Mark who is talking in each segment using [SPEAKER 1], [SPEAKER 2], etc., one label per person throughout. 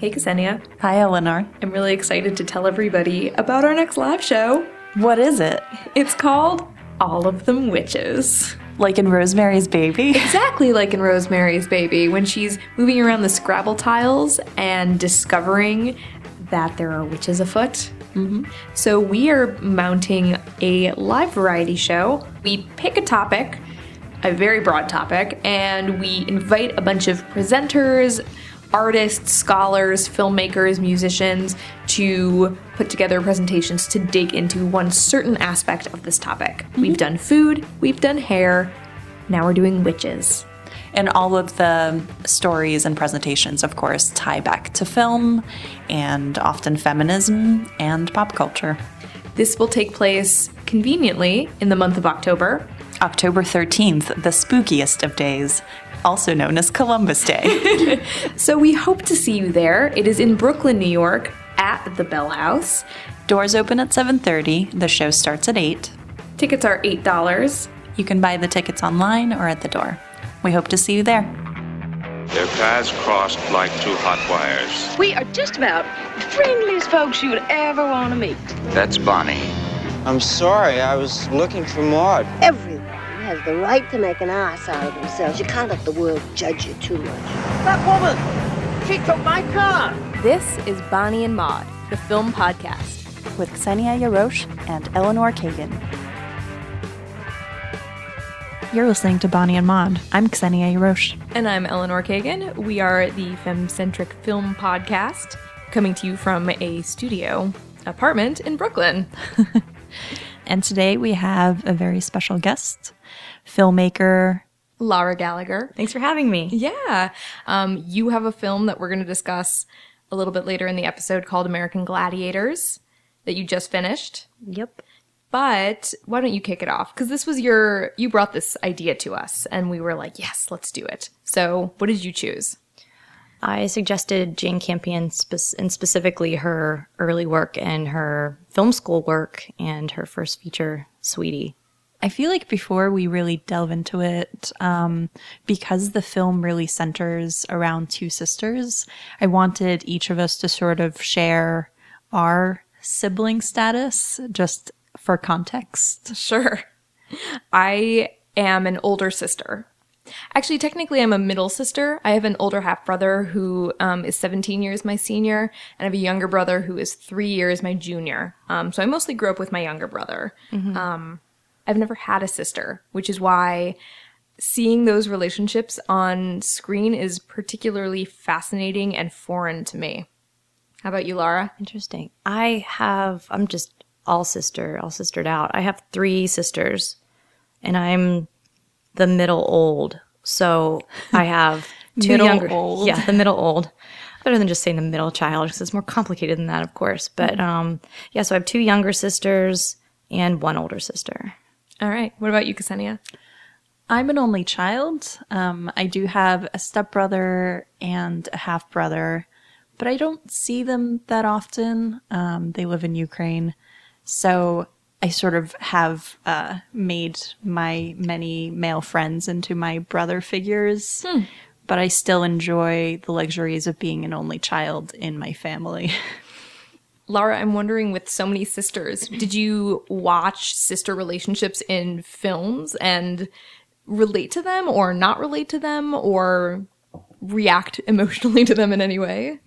[SPEAKER 1] Hey, Ksenia.
[SPEAKER 2] Hi, Eleanor.
[SPEAKER 1] I'm really excited to tell everybody about our next live show.
[SPEAKER 2] What is it?
[SPEAKER 1] It's called All of Them Witches.
[SPEAKER 2] Like in Rosemary's Baby?
[SPEAKER 1] Exactly like in Rosemary's Baby, when she's moving around the Scrabble tiles and discovering that there are witches afoot. Mm-hmm. So, we are mounting a live variety show. We pick a topic, a very broad topic, and we invite a bunch of presenters, artists, scholars, filmmakers, musicians to put together presentations to dig into one certain aspect of this topic. We've mm-hmm. done food, we've done hair, now we're doing witches.
[SPEAKER 2] And all of the stories and presentations, of course, tie back to film and often feminism and pop culture.
[SPEAKER 1] This will take place conveniently in the month of October.
[SPEAKER 2] October 13th, the spookiest of days, also known as Columbus Day.
[SPEAKER 1] So we hope to see you there. It is in Brooklyn, New York, at the Bell House.
[SPEAKER 2] Doors open at 7:30. The show starts at 8.
[SPEAKER 1] Tickets are $8.
[SPEAKER 2] You can buy the tickets online or at the door. We hope to see you there.
[SPEAKER 3] Their paths crossed like two hot wires.
[SPEAKER 4] We are just about the friendliest folks you would ever want to meet.
[SPEAKER 3] That's Bonnie.
[SPEAKER 5] I'm sorry, I was looking for Maud.
[SPEAKER 6] Everyone has the right to make an ass out of themselves. You can't let the world judge you too much.
[SPEAKER 4] That woman! She took my car!
[SPEAKER 7] This is Bonnie and Maud, the film podcast.
[SPEAKER 2] With Xenia Yarosh and Eleanor Kagan. You're listening to Bonnie and Maud. I'm Xenia Yarosh.
[SPEAKER 1] And I'm Eleanor Kagan. We are the Femcentric Film Podcast, coming to you from a studio apartment in Brooklyn.
[SPEAKER 2] And today we have a very special guest, filmmaker.
[SPEAKER 1] Laura Gallagher.
[SPEAKER 7] Thanks for having me.
[SPEAKER 1] Yeah. Um, you have a film that we're going to discuss a little bit later in the episode called American Gladiators that you just finished.
[SPEAKER 7] Yep.
[SPEAKER 1] But why don't you kick it off? Because this was your, you brought this idea to us and we were like, yes, let's do it. So what did you choose?
[SPEAKER 7] I suggested Jane Campion spe- and specifically her early work and her film school work and her first feature, Sweetie.
[SPEAKER 2] I feel like before we really delve into it, um, because the film really centers around two sisters, I wanted each of us to sort of share our sibling status just for context.
[SPEAKER 1] Sure. I am an older sister. Actually, technically, I'm a middle sister. I have an older half brother who um, is 17 years my senior, and I have a younger brother who is three years my junior. Um, so I mostly grew up with my younger brother. Um, I've never had a sister, which is why seeing those relationships on screen is particularly fascinating and foreign to me. How about you, Lara?
[SPEAKER 7] Interesting. I have, I'm just all sister, all sistered out. I have three sisters and I'm the middle old. So I have two
[SPEAKER 2] Middle
[SPEAKER 7] younger.
[SPEAKER 2] old.
[SPEAKER 7] Yeah, the middle old. Better than just saying the middle child because it's more complicated than that, of course. But um, yeah, so I have two younger sisters and one older sister.
[SPEAKER 1] All right. What about you, Ksenia?
[SPEAKER 2] I'm an only child. Um, I do have a stepbrother and a half brother, but I don't see them that often. Um, they live in Ukraine. So I sort of have uh, made my many male friends into my brother figures, but I still enjoy the luxuries of being an only child in my family.
[SPEAKER 1] Laura, I'm wondering with so many sisters, did you watch sister relationships in films and relate to them or not relate to them or react emotionally to them in any way?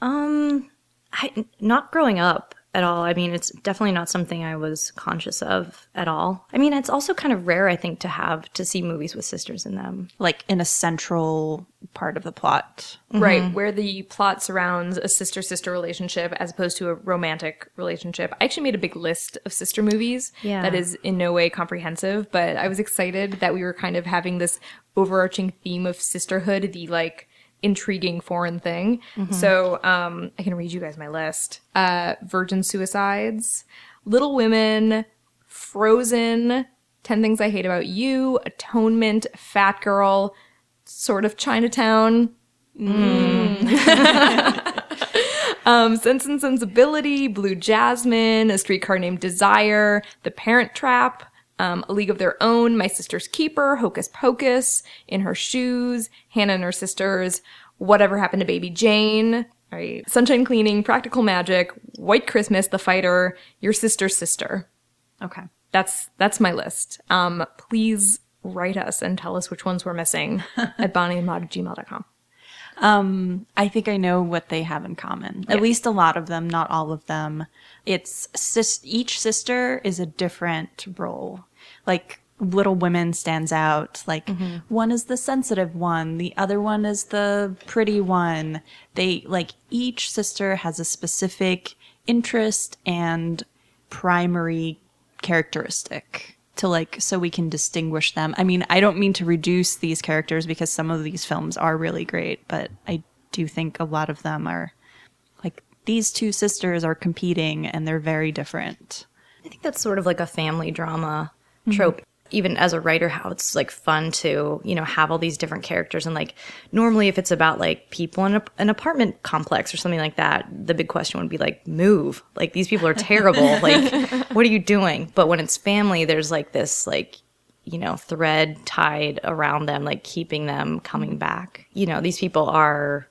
[SPEAKER 7] Um, I, not growing up at all. I mean, it's definitely not something I was conscious of at all. I mean, it's also kind of rare, I think, to have to see movies with sisters in them.
[SPEAKER 2] like in a central part of the plot. Mm-hmm.
[SPEAKER 1] Right, where the plot surrounds a sister sister relationship as opposed to a romantic relationship. I actually made a big list of sister movies
[SPEAKER 7] Yeah.
[SPEAKER 1] that is in no way comprehensive, but I was excited that we were kind of having this overarching theme of sisterhood, the like intriguing foreign thing. So um, I can read you guys my list uh, Virgin Suicides, Little Women, Frozen, 10 Things I Hate About You, Atonement, Fat Girl, sort of Chinatown. Mm. um, Sense and Sensibility, Blue Jasmine, A Streetcar Named Desire, The Parent Trap, um, A League of Their Own, My Sister's Keeper, Hocus Pocus, In Her Shoes, Hannah and Her Sisters, Whatever Happened to Baby Jane. right? Sunshine Cleaning, Practical Magic, White Christmas, The Fighter, Your Sister's Sister.
[SPEAKER 2] Okay.
[SPEAKER 1] That's that's my list. Um, please write us and tell us which ones we're missing at bonnieandmaud at gmail.com.
[SPEAKER 2] Um, I think I know what they have in common. At least a lot of them, not all of them. It's sis- each sister is a different role. Like Little Women stands out. Like mm-hmm. one is the sensitive one, the other one is the pretty one. They like each sister has a specific interest and primary characteristic to like so we can distinguish them. I mean, I don't mean to reduce these characters because some of these films are really great, but I do think a lot of them are like these two sisters are competing and they're very different.
[SPEAKER 7] I think that's sort of like a family drama mm-hmm. trope. Even as a writer, how it's like fun to, you know, have all these different characters. And like, normally if it's about like people in a, an apartment complex or something like that, the big question would be like, move. Like, these people are terrible. like, what are you doing? But when it's family, there's like this, like, you know, thread tied around them, like keeping them coming mm-hmm. back. You know, these people are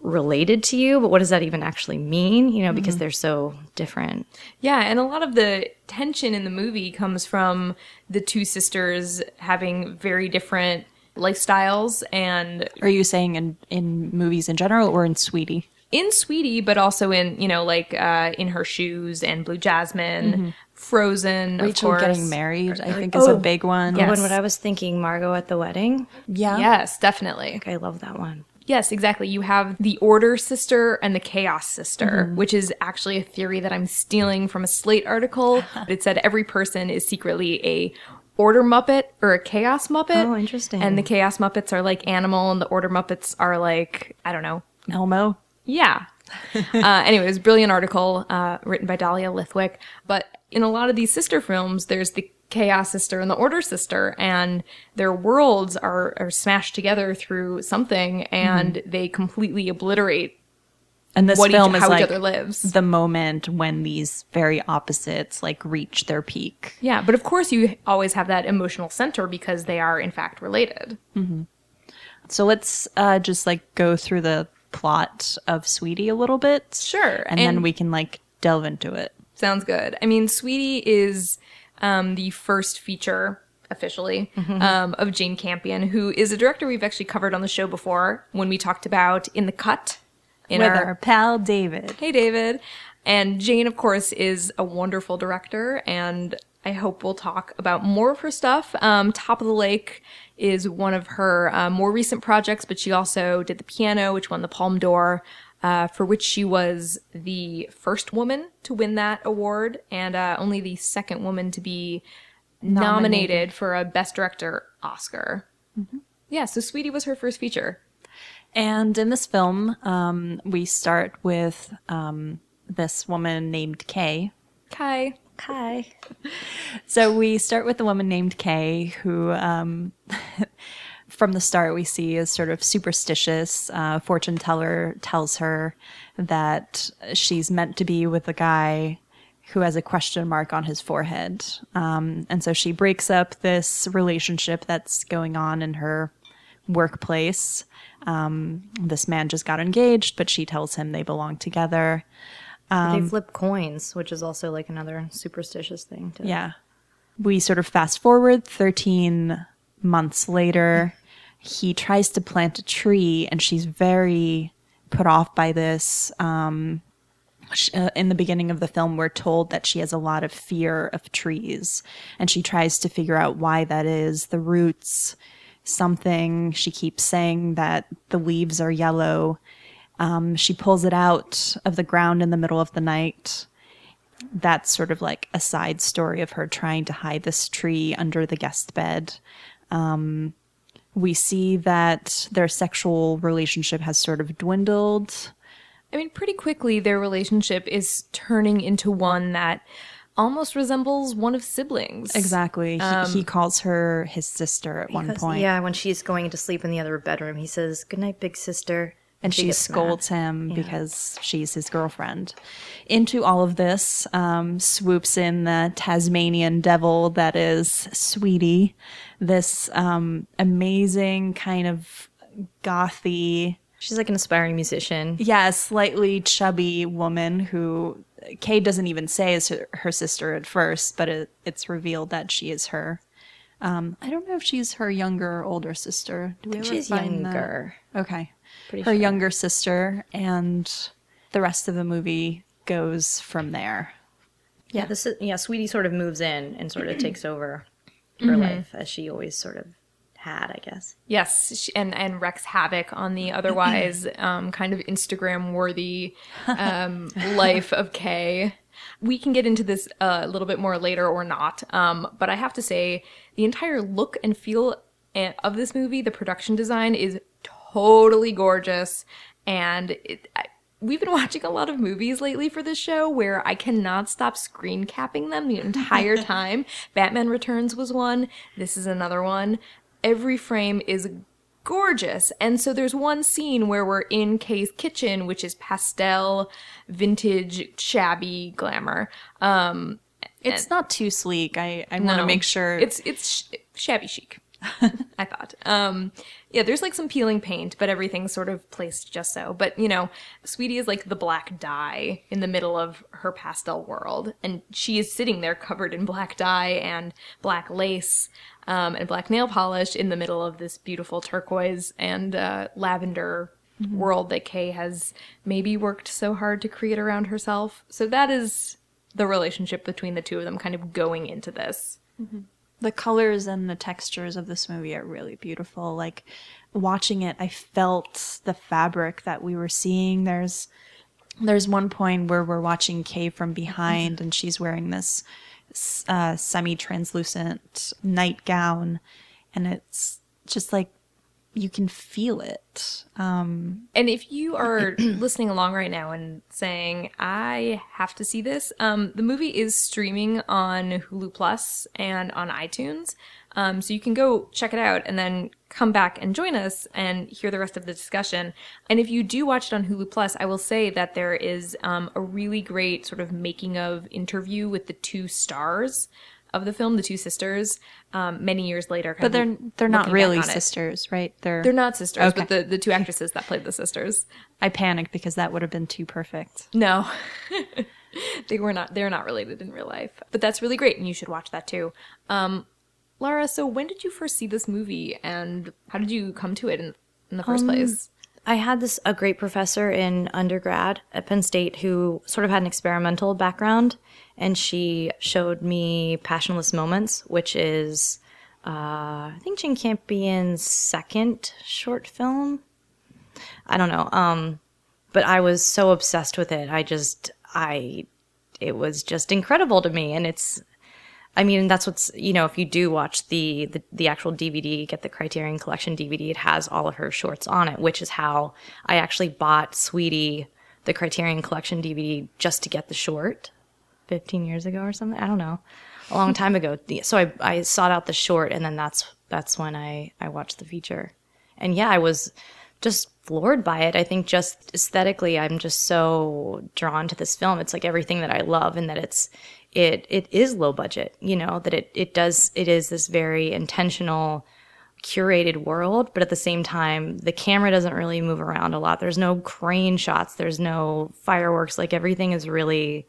[SPEAKER 7] related to you, but what does that even actually mean? You know, because they're so different.
[SPEAKER 1] Yeah, and a lot of the tension in the movie comes from the two sisters having very different lifestyles and
[SPEAKER 2] Are you saying in in movies in general or in Sweetie?
[SPEAKER 1] in Sweetie, but also in, you know, like uh, in Her Shoes and Blue Jasmine, Frozen, of
[SPEAKER 2] Rachel
[SPEAKER 1] course.
[SPEAKER 2] getting married, I think, is a big one.
[SPEAKER 7] Yeah, when what I was thinking, Margot at the wedding.
[SPEAKER 2] Yeah.
[SPEAKER 1] Yes, definitely.
[SPEAKER 7] I love that one.
[SPEAKER 1] Yes, exactly. You have the order sister and the chaos sister, mm-hmm. which is actually a theory that I'm stealing from a Slate article. it said every person is secretly a order muppet or a chaos muppet.
[SPEAKER 7] Oh, interesting.
[SPEAKER 1] And the chaos muppets are like animal and the order muppets are like, I don't know.
[SPEAKER 2] Elmo.
[SPEAKER 1] Yeah. uh, anyway, it brilliant article uh, written by Dahlia Lithwick. But in a lot of these sister films, there's the chaos sister and the order sister, and their worlds are, are smashed together through something, and they completely obliterate
[SPEAKER 2] And this
[SPEAKER 1] what
[SPEAKER 2] film
[SPEAKER 1] each,
[SPEAKER 2] is like the moment when these very opposites like reach their peak.
[SPEAKER 1] yeah, but of course, you always have that emotional center because they are in fact related.
[SPEAKER 2] So let's uh, just like go through the plot of Sweetie a little bit.
[SPEAKER 1] Sure,
[SPEAKER 2] And, then we can like delve into it.
[SPEAKER 1] Sounds good. I mean, Sweetie is um, the first feature officially um, of Jane Campion, who is a director we've actually covered on the show before when we talked about In the Cut. In
[SPEAKER 2] With our pal David.
[SPEAKER 1] Hey, David. And Jane, of course, is a wonderful director, and I hope we'll talk about more of her stuff. Um, Top of the Lake is one of her uh, more recent projects, but she also did The Piano, which won the Palme d'Or, uh, for which she was the first woman to win that award, and uh, only the second woman to be nominated, for a Best Director Oscar. Yeah, so Sweetie was her first feature.
[SPEAKER 2] And in this film, um, we start with um, this woman named Kay.
[SPEAKER 1] Kai.
[SPEAKER 7] Hi.
[SPEAKER 2] So we start with a woman named Kay, who um, from the start we see is sort of superstitious. Uh, fortune teller tells her that she's meant to be with a guy who has a question mark on his forehead. Um, and so she breaks up this relationship that's going on in her workplace. Um, this man just got engaged, but she tells him they belong together.
[SPEAKER 7] They flip coins, which is also like another superstitious thing. To,
[SPEAKER 2] Yeah. We sort of fast forward 13 months later. He tries to plant a tree, and she's very put off by this. Um, uh, in the beginning of the film, we're told that she has a lot of fear of trees, and she tries to figure out why that is. The roots, something. She keeps saying that the leaves are yellow. Um, she pulls it out of the ground in the middle of the night that's sort of like a side story of her trying to hide this tree under the guest bed. Um, we see that their sexual relationship has sort of dwindled.
[SPEAKER 1] I mean, pretty quickly, their relationship is turning into one that almost resembles one of siblings.
[SPEAKER 2] Exactly. he, he calls her his sister at one
[SPEAKER 7] Because-
[SPEAKER 2] point.
[SPEAKER 7] Yeah, when she's going to sleep in the other bedroom, he says, "Good night, big sister,"
[SPEAKER 2] and she
[SPEAKER 7] mad.
[SPEAKER 2] scolds him because she's his girlfriend. Into all of this um, swoops in the Tasmanian devil that is Sweetie, this um, amazing kind of gothy
[SPEAKER 7] She's like an aspiring musician.
[SPEAKER 2] Yeah, a slightly chubby woman who Kay doesn't even say is her, her sister at first, but it, it's revealed that she is her. Um, I don't know if she's her younger or older sister. Do we ever
[SPEAKER 7] She's
[SPEAKER 2] find that?
[SPEAKER 7] younger.
[SPEAKER 2] Okay.
[SPEAKER 7] Pretty
[SPEAKER 2] her
[SPEAKER 7] sure.
[SPEAKER 2] younger sister, and the rest of the movie goes from there.
[SPEAKER 7] Yeah, this is yeah. Sweetie sort of moves in and sort of takes over her life as she always sort of had, I guess.
[SPEAKER 1] Yes, sh- and and wreaks havoc on the otherwise um, kind of Instagram worthy um, life of Kay. We can get into this uh, a little bit more later or not, um, but I have to say the entire look and feel of this movie, the production design is totally gorgeous, and it, I, we've been watching a lot of movies lately for this show where I cannot stop screen capping them the entire time. Batman Returns was one. This is another one. Every frame is gorgeous. And so there's one scene where we're in Kay's kitchen, which is pastel, vintage, shabby glamour. Um,
[SPEAKER 2] It's not too sleek. I, I want to make sure
[SPEAKER 1] it's it's sh- shabby chic. I thought. Um, yeah, there's like some peeling paint, but everything's sort of placed just so. But you know, Sweetie is like the black dye in the middle of her pastel world, and she is sitting there covered in black dye and black lace um, and black nail polish in the middle of this beautiful turquoise and uh, lavender world that Kay has maybe worked so hard to create around herself. So that is the relationship between the two of them, kind of going into this.
[SPEAKER 2] The colors and the textures of this movie are really beautiful. Like watching it, I felt the fabric that we were seeing. There's there's one point where we're watching Kay from behind, and she's wearing this uh, semi-translucent nightgown, and it's just like you can feel it. Um,
[SPEAKER 1] And if you are listening along right now and saying, I have to see this, um, the movie is streaming on Hulu Plus and on iTunes. Um, so you can go check it out and then come back and join us and hear the rest of the discussion. And if you do watch it on Hulu Plus, I will say that there is um, a really great sort of making of interview with the two stars of the film, the two sisters, um, many years later. kind
[SPEAKER 2] but they're they're not really sisters, right? They're
[SPEAKER 1] They're not sisters,
[SPEAKER 2] Okay.
[SPEAKER 1] but the, the two actresses that played the sisters.
[SPEAKER 2] I panicked because that would have been too perfect.
[SPEAKER 1] No. they were not they're not related in real life. But that's really great and you should watch that too. Um Laura, so when did you first see this movie and how did you come to it in, in the first
[SPEAKER 7] Um,
[SPEAKER 1] place?
[SPEAKER 7] I had this a great professor in undergrad at Penn State who sort of had an experimental background, and she showed me Passionless Moments, which is uh, I think Jane Campion's second short film. I don't know, um, but I was so obsessed with it. I just I it was just incredible to me, and it's I mean, that's what's you know, if you do watch the, the the actual DVD, get the Criterion Collection DVD, it has all of her shorts on it, which is how I actually bought Sweetie the Criterion Collection DVD just to get the short, fifteen years ago or something. I don't know, a long time ago. So I I sought out the short, and then that's that's when I I watched the feature, and yeah, I was just floored by it. I think just aesthetically, I'm just so drawn to this film. It's like everything that I love, and that it's it it is low budget. You know that it it does it is this very intentional curated world, but at the same time, the camera doesn't really move around a lot. There's no crane shots. There's no fireworks. Like everything is really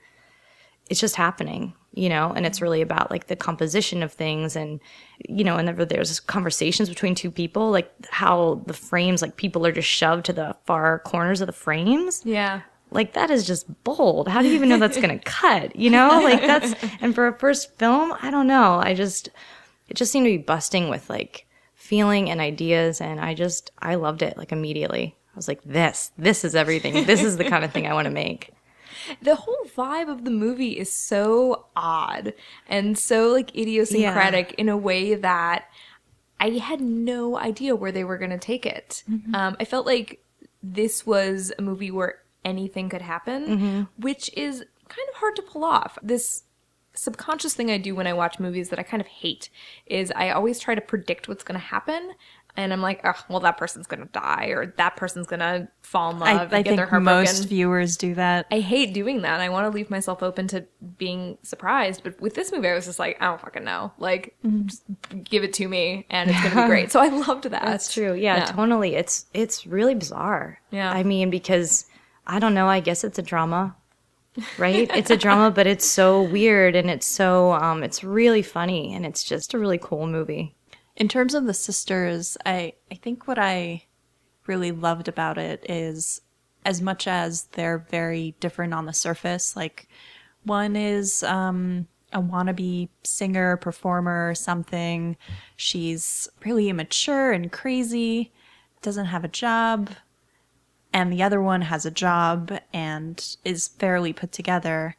[SPEAKER 7] it's just happening, you know, and it's really about like the composition of things and, you know, whenever there's conversations between two people, like how the frames, like people are just shoved to the far corners of the frames.
[SPEAKER 1] Yeah.
[SPEAKER 7] Like that is just bold. How do you even know that's going to cut? You know, like that's, and for a first film, I don't know. I just, it just seemed to be busting with like feeling and ideas. And I just, I loved it like immediately. I was like, this, this is everything. This is the kind of thing I want to make.
[SPEAKER 1] The whole vibe of the movie is so odd and so like idiosyncratic in a way that I had no idea where they were going to take it. Um, I felt like this was a movie where anything could happen, which is kind of hard to pull off. This subconscious thing I do when I watch movies that I kind of hate is I always try to predict what's going to happen. And I'm like, oh, well, that person's gonna die, or that person's gonna fall in love.
[SPEAKER 2] I,
[SPEAKER 1] and
[SPEAKER 2] I
[SPEAKER 1] get their
[SPEAKER 2] think most viewers do that.
[SPEAKER 1] I hate doing that. I want to leave myself open to being surprised. But with this movie, I was just like, I don't fucking know. Like, just give it to me, and it's gonna be great. So I loved that.
[SPEAKER 7] That's true. Yeah, totally. It's it's really bizarre.
[SPEAKER 1] Yeah.
[SPEAKER 7] I mean, because I don't know. I guess it's a drama, right? it's a drama, but it's so weird and it's so um, it's really funny and it's just a really cool movie.
[SPEAKER 2] In terms of the sisters, I, I think what I really loved about it is as much as they're very different on the surface, like one is um, a wannabe singer, performer, something. She's really immature and crazy, doesn't have a job, and the other one has a job and is fairly put together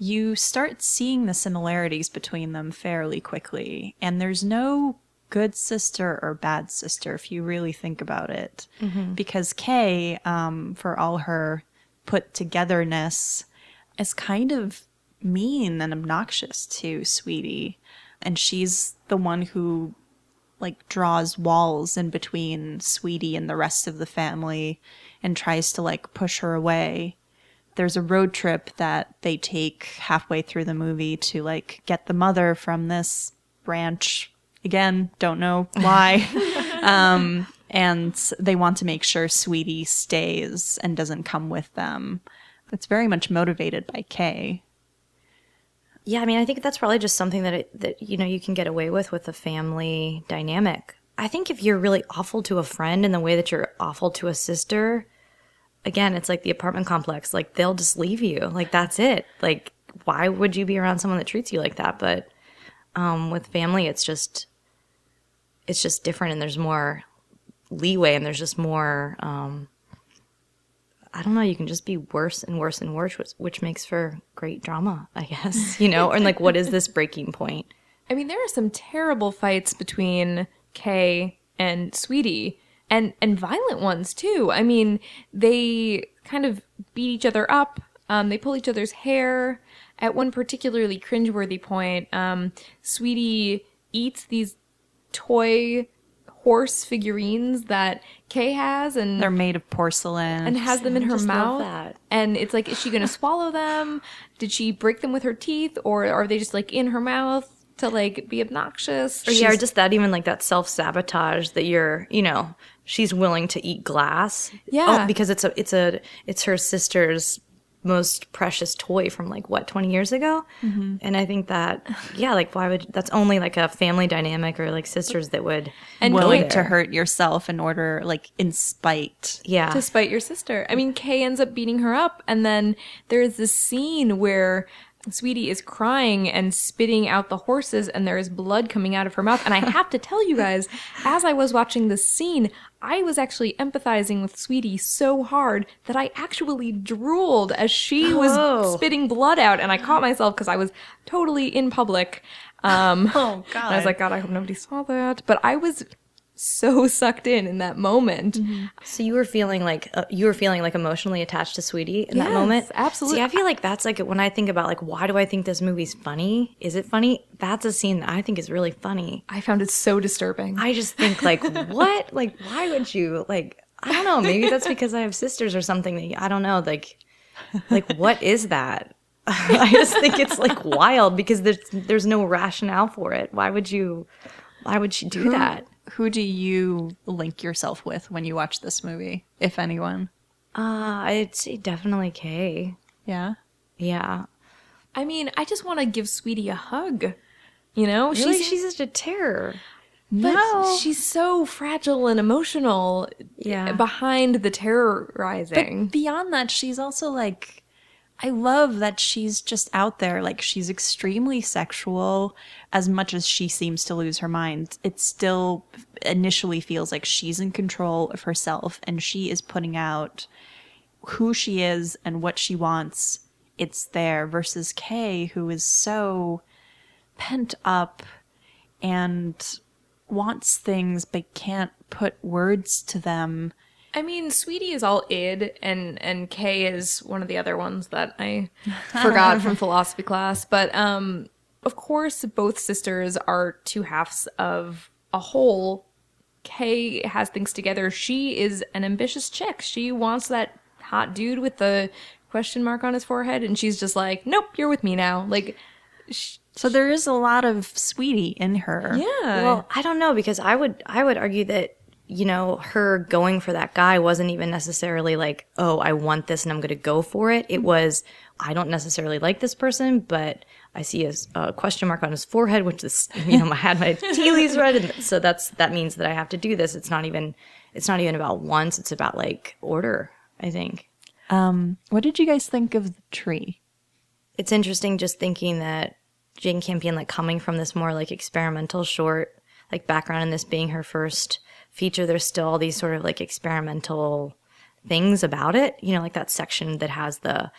[SPEAKER 2] you start seeing the similarities between them fairly quickly. And there's no good sister or bad sister if you really think about it. Because Kay, um, for all her put togetherness, is kind of mean and obnoxious to Sweetie. And she's the one who like draws walls in between Sweetie and the rest of the family and tries to like push her away there's a road trip that they take halfway through the movie to like get the mother from this branch again don't know why um and they want to make sure sweetie stays and doesn't come with them it's very much motivated by kay
[SPEAKER 7] Yeah, I mean, I think that's probably just something that it, that you know you can get away with with a family dynamic. I think if you're really awful to a friend in the way that you're awful to a sister, again, it's like the apartment complex. Like they'll just leave you. Like that's it. Like why would you be around someone that treats you like that? But um, with family, it's just it's just different, and there's more leeway, and there's just more. Um, I don't know. You can just be worse and worse and worse, which, which makes for great drama, I guess. You know, and like, what is this breaking point?
[SPEAKER 1] I mean, there are some terrible fights between Kay and Sweetie, and and violent ones too. I mean, they kind of beat each other up. Um, they pull each other's hair. At one particularly cringeworthy point, um, Sweetie eats these toy horse figurines that Kay has, and
[SPEAKER 2] they're made of porcelain
[SPEAKER 1] and has them in her mouth. And it's like, is she going to swallow them? Did she break them with her teeth, or are they just like in her mouth to like be obnoxious?
[SPEAKER 7] Or yeah, or just that even like that self sabotage that you're, you know, she's willing to eat glass.
[SPEAKER 1] Yeah.
[SPEAKER 7] Oh, because it's a, it's a, it's her sister's most precious toy from like what 20 years ago? Mm-hmm. And i think that yeah like why would that's only like a family dynamic or like sisters that would
[SPEAKER 1] And
[SPEAKER 2] willing to hurt yourself in order like in spite.
[SPEAKER 7] Yeah.
[SPEAKER 1] To spite your sister. I mean, Kay ends up beating her up, and then there's this scene where Sweetie is crying and spitting out the horses, and there is blood coming out of her mouth. And I have to tell you guys, as I was watching this scene, I was actually empathizing with Sweetie so hard that I actually drooled as she was
[SPEAKER 7] Whoa.
[SPEAKER 1] spitting blood out, and I caught myself because I was totally in public. Um,
[SPEAKER 2] oh god
[SPEAKER 1] I was like, God, I hope nobody saw that. But I was so sucked in in that moment.
[SPEAKER 7] so you were feeling like uh, you were feeling like emotionally attached to sweetie in that moment
[SPEAKER 1] absolutely.
[SPEAKER 7] see i feel like that's like when i think about like why do i think this movie's funny is it funny that's a scene that i think is really funny
[SPEAKER 1] I found it so disturbing.
[SPEAKER 7] I just think like what? Like why would you like I don't know, maybe that's because I have sisters or something that I don't know, like like what is that? I just think it's like wild because there's there's no rationale for it. Why would you why would she do that?
[SPEAKER 2] Who do you link yourself with when you watch this movie if anyone
[SPEAKER 7] Uh I'd say definitely Kay.
[SPEAKER 2] yeah
[SPEAKER 7] Yeah.
[SPEAKER 1] I mean, I just want to give Sweetie a hug. You know,
[SPEAKER 7] Really?
[SPEAKER 1] she's
[SPEAKER 7] She's such a terror.
[SPEAKER 1] but
[SPEAKER 2] No.
[SPEAKER 1] she's so fragile and emotional.
[SPEAKER 7] Yeah.
[SPEAKER 1] behind the terrorizing.
[SPEAKER 2] But beyond that, she's also like, I love that she's just out there. Like, she's extremely sexual. As much as she seems to lose her mind, it still initially feels like she's in control of herself and she is putting out who she is and what she wants. It's there versus Kay, who is so pent up and wants things but can't put words to them.
[SPEAKER 1] I mean, Sweetie is all id, and and Kay is one of the other ones that I forgot from philosophy class. But um, of course, both sisters are two halves of a whole. Kay has things together. She is an ambitious chick. She wants that hot dude with the question mark on his forehead, and she's just like, "Nope, you're with me now." Like,
[SPEAKER 2] So there is a lot of sweetie in her.
[SPEAKER 1] yeah.
[SPEAKER 7] Well, I don't know because I would I would argue that you know her going for that guy wasn't even necessarily like oh I want this and I'm going to go for it. It was I don't necessarily like this person, but I see a question mark on his forehead, which is you know I had my tea leaves read, and so that's that means that I have to do this. It's not even it's not even about once. It's about like order. I think.
[SPEAKER 2] Um, what did you guys think of the tree?
[SPEAKER 7] it's interesting just thinking that Jane Campion, like coming from this more like experimental short, like background and this being her first feature, there's still all these sort of like experimental things about it. You know, like that section that has the,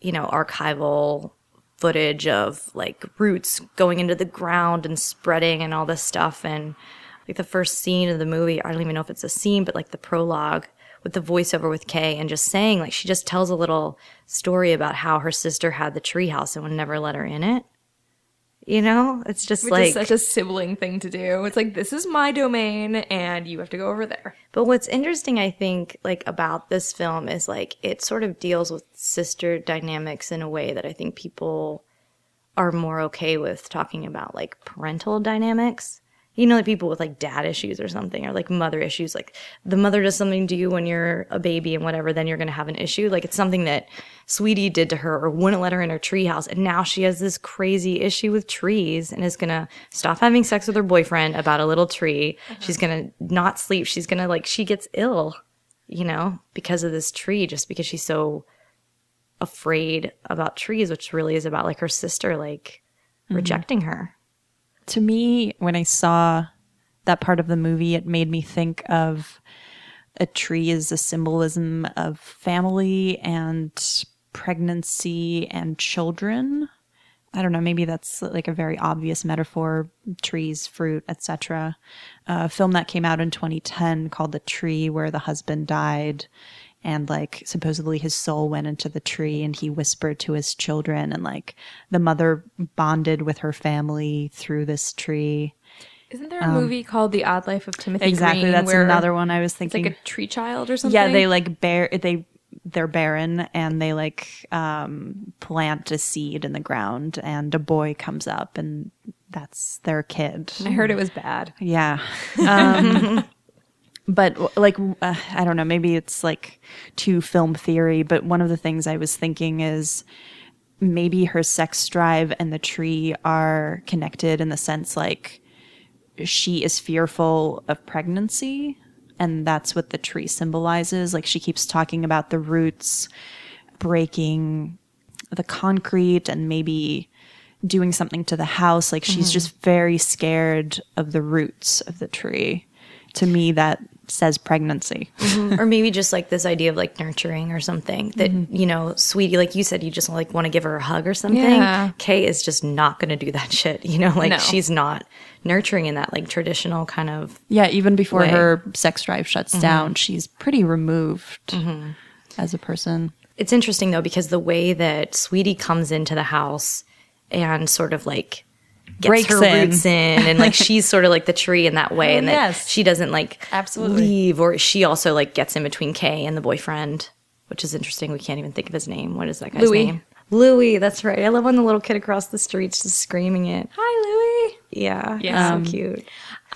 [SPEAKER 7] you know, archival footage of like roots going into the ground and spreading and all this stuff. And like the first scene of the movie, I don't even know if it's a scene, but like the prologue with the voiceover with Kay and just saying like she just tells a little story about how her sister had the treehouse and would never let her in it. You know, it's just
[SPEAKER 1] which
[SPEAKER 7] like
[SPEAKER 1] is such a sibling thing to do. It's like this is my domain, and you have to go over there.
[SPEAKER 7] But what's interesting, I think, like about this film is like it sort of deals with sister dynamics in a way that I think people are more okay with talking about, like parental dynamics. You know, like people with like dad issues or something, or like mother issues. Like the mother does something to you when you're a baby and whatever, then you're going to have an issue. Like it's something that Sweetie did to her or wouldn't let her in her treehouse. And now she has this crazy issue with trees and is going to stop having sex with her boyfriend about a little tree. Uh-huh. She's going to not sleep. She's going to like, she gets ill, you know, because of this tree, just because she's so afraid about trees, which really is about like her sister, like mm-hmm. rejecting her.
[SPEAKER 2] To me, when I saw that part of the movie, it made me think of a tree as a symbolism of family and pregnancy and children. I don't know, maybe that's like a very obvious metaphor trees, fruit, etc. Uh, a film that came out in 2010 called The Tree, where the husband died and like supposedly his soul went into the tree and he whispered to his children and like the mother bonded with her family through this tree.
[SPEAKER 1] Isn't there a movie called The Odd Life of Timothy
[SPEAKER 2] Exactly,
[SPEAKER 1] Green?
[SPEAKER 2] that's
[SPEAKER 1] where
[SPEAKER 2] another one I was
[SPEAKER 1] It's
[SPEAKER 2] thinking.
[SPEAKER 1] like a tree child or something.
[SPEAKER 2] yeah, they like bear they they're barren and they like um plant a seed in the ground and a boy comes up and that's their kid.
[SPEAKER 1] I heard it was bad.
[SPEAKER 2] Yeah. Um, but like, uh, I don't know, maybe it's like too film theory, but one of the things I was thinking is maybe her sex drive and the tree are connected in the sense like she is fearful of pregnancy and that's what the tree symbolizes. Like she keeps talking about the roots breaking the concrete and maybe doing something to the house. Like she's just very scared of the roots of the tree. To me that says pregnancy. Mm-hmm.
[SPEAKER 7] Or maybe just like this idea of like nurturing or something that mm-hmm. you know sweetie like you said you just like want to give her a hug or something.
[SPEAKER 1] Yeah.
[SPEAKER 7] kay is just not going to do that shit you know like
[SPEAKER 1] No.
[SPEAKER 7] she's not nurturing in that like traditional kind of
[SPEAKER 2] yeah even before
[SPEAKER 7] Way.
[SPEAKER 2] her sex drive shuts mm-hmm. down she's pretty removed as a person.
[SPEAKER 7] It's interesting though because the way that sweetie comes into the house and sort of like
[SPEAKER 2] Breaks
[SPEAKER 7] her
[SPEAKER 2] in.
[SPEAKER 7] roots in and like she's sort of like the tree in that way oh, and that she doesn't like
[SPEAKER 2] Absolutely.
[SPEAKER 7] leave or she also like gets in between kay and the boyfriend which is interesting we can't even think of his name what is that guy's
[SPEAKER 1] Louis.
[SPEAKER 7] name louis that's right i love when the little kid across the street's just screaming it
[SPEAKER 1] Hi, Louie.
[SPEAKER 7] yeah
[SPEAKER 1] Yeah.
[SPEAKER 7] so um, cute